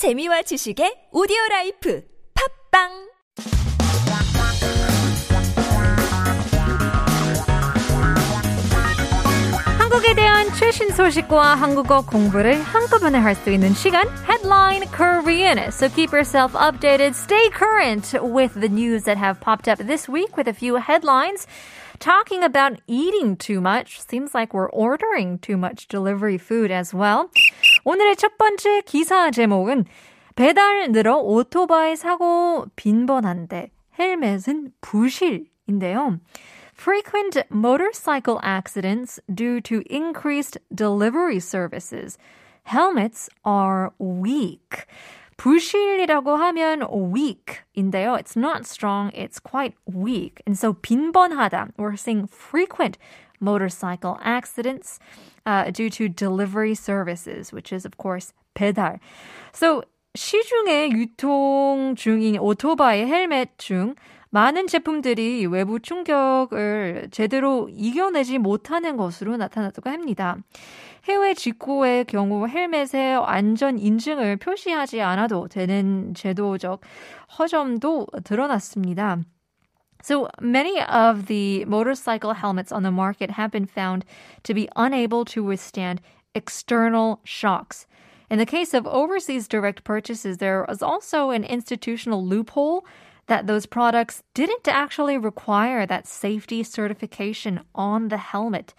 재미와 지식의 오디오 라이프 팝빵 한국에 대한 최신 소식과 한국어 공부를 한꺼번에 할 수 있는 시간 Headline Korean. So keep yourself updated, stay current with the news that have popped up this week with a few headlines talking about eating too much. Seems like we're ordering too much delivery food as well. 오늘의 첫 번째 기사 제목은 배달 늘어 오토바이 사고 빈번한데 헬멧은 부실인데요. frequent motorcycle accidents due to increased delivery services. Helmets are weak. 부실이라고 하면 weak인데요. It's not strong, it's quite weak. And so 빈번하다, we're seeing frequent motorcycle accidents uh, due to delivery services, which is of course 배달. So 시중에 유통 중인 오토바이 헬멧 중 많은 제품들이 외부 충격을 제대로 이겨내지 못하는 것으로 나타났다고 합니다. 해외 직구의 경우 헬멧의 안전 인증을 표시하지 않아도 되는 제도적 허점도 드러났습니다. So many of the motorcycle helmets on the market have been found to be unable to withstand external shocks. In the case of overseas direct purchases, there was also an institutional loophole that those products didn't actually require that safety certification on the helmet.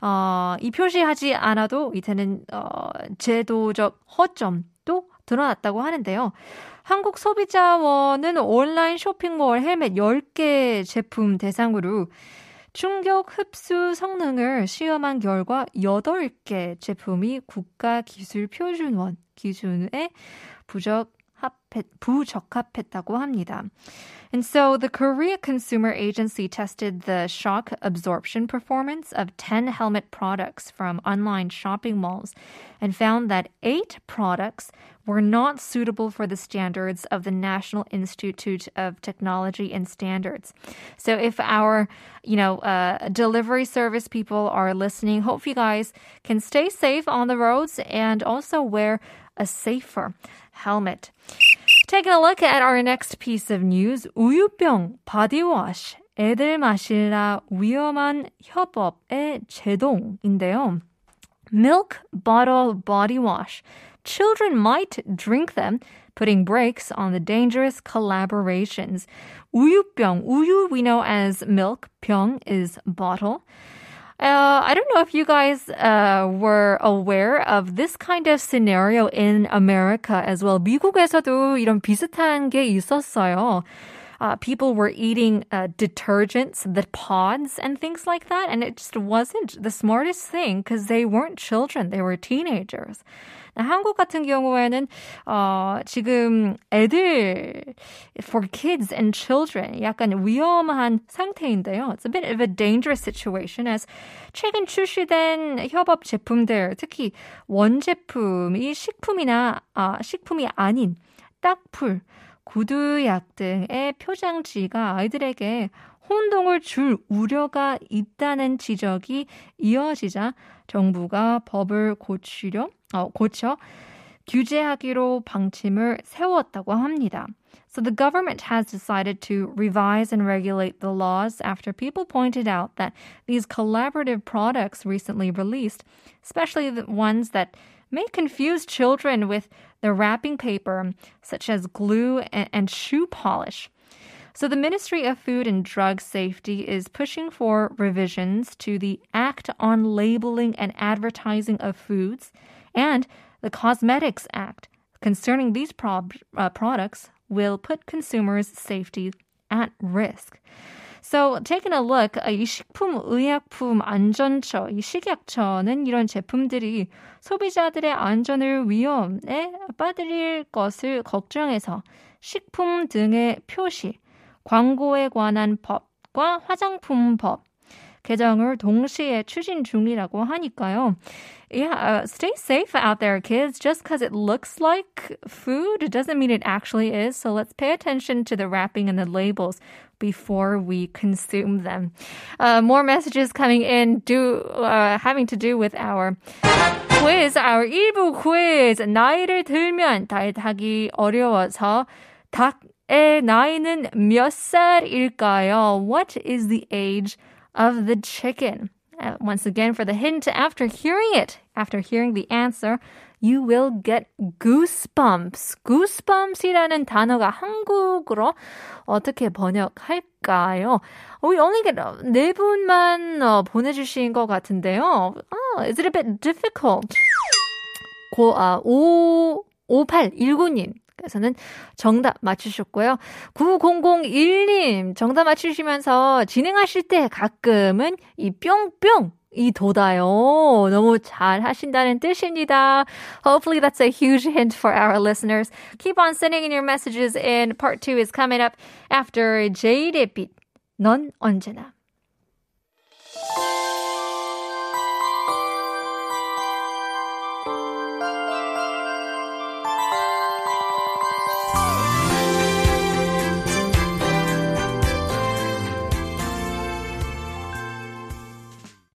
어, 이 표시하지 않아도 이제는 어, 제도적 허점도 드러났다고 하는데요. 한국 소비자원은 온라인 쇼핑몰 헬멧 10개 제품 대상으로 충격 흡수 성능을 시험한 결과 8개 제품이 국가 기술 표준원 기준에 부적 부적합했다고 합니다. And so the Korea Consumer Agency tested the shock absorption performance of 10 helmet products from online shopping malls and found that eight products were not suitable for the standards of the National Institute of Technology and Standards. So if our, you know, uh, delivery service people are listening, hope you guys can stay safe on the roads and also wear a safer helmet. Taking a look at our next piece of news, 우유병 바디워시 애들 마실라 위험한 협업의 제동인데요. Milk bottle body wash. Children might drink them, putting brakes on the dangerous collaborations. 우유병, 우유 we know as milk, 병 is bottle. Uh, I don't know if you guys uh, were aware of this kind of scenario in America as well. 미국에서도 이런 비슷한 게 있었어요. Uh, people were eating uh, detergents, the pods, and things like that, and it just wasn't the smartest thing because they weren't children; they were teenagers. 한국 같은 경우에는 어, 지금 애들 for kids and children 약간 위험한 상태인데요. It's a bit of a dangerous situation as 최근 출시된 협업 제품들 특히 원제품이 식품이나 아, 식품이 아닌 딱풀 구두약 등의 표장지가 아이들에게 혼동을 줄 우려가 있다는 지적이 이어지자 정부가 법을 고치려 어, 고쳐 규제하기로 방침을 세웠다고 합니다. So the government has decided to revise and regulate the laws after people pointed out that these collaborative products recently released, especially the ones that may confuse children with the wrapping paper, such as glue and, and shoe polish. So, the Ministry of Food and Drug Safety is pushing for revisions to the Act on Labeling and Advertising of Foods and the Cosmetics Act concerning these pro- uh, products will put consumers' safety at risk. So, taking a look, 이 식품 의약품 안전처, 이 식약처는 이런 제품들이 소비자들의 안전을 위험에 빠뜨릴 것을 걱정해서 식품 등의 표시, 광고에 관한 법과 화장품 법 개정을 동시에 추진 중이라고 하니까요. Yeah, uh, stay safe out there, kids. Just because it looks like food doesn't mean it actually is. So let's pay attention to the wrapping and the labels before we consume them. Uh, more messages coming in, do uh, having to do with our quiz, our 1부 quiz. 나이를 들면 달하기 어려워서 닭의 나이는 몇 살일까요? What is the age of the chicken? Uh, once again, for the hint, after hearing it, after hearing the answer, you will get goosebumps. goosebumps이라는 단어가 한국어로 어떻게 번역할까요? We only get 네 분만 어, 보내주신 것 같은데요. Oh, is it a bit difficult? 고, 아, 5, 5819님. 그래서는 정답 맞추셨고요. 9001님 정답 맞추시면서 진행하실 때 가끔은 이 뿅뿅 이 돋아요. 너무 잘 하신다는 뜻입니다. Hopefully that's a huge hint for our listeners. Keep on sending in your messages and part two is coming up after 제일의 빛. 넌 언제나.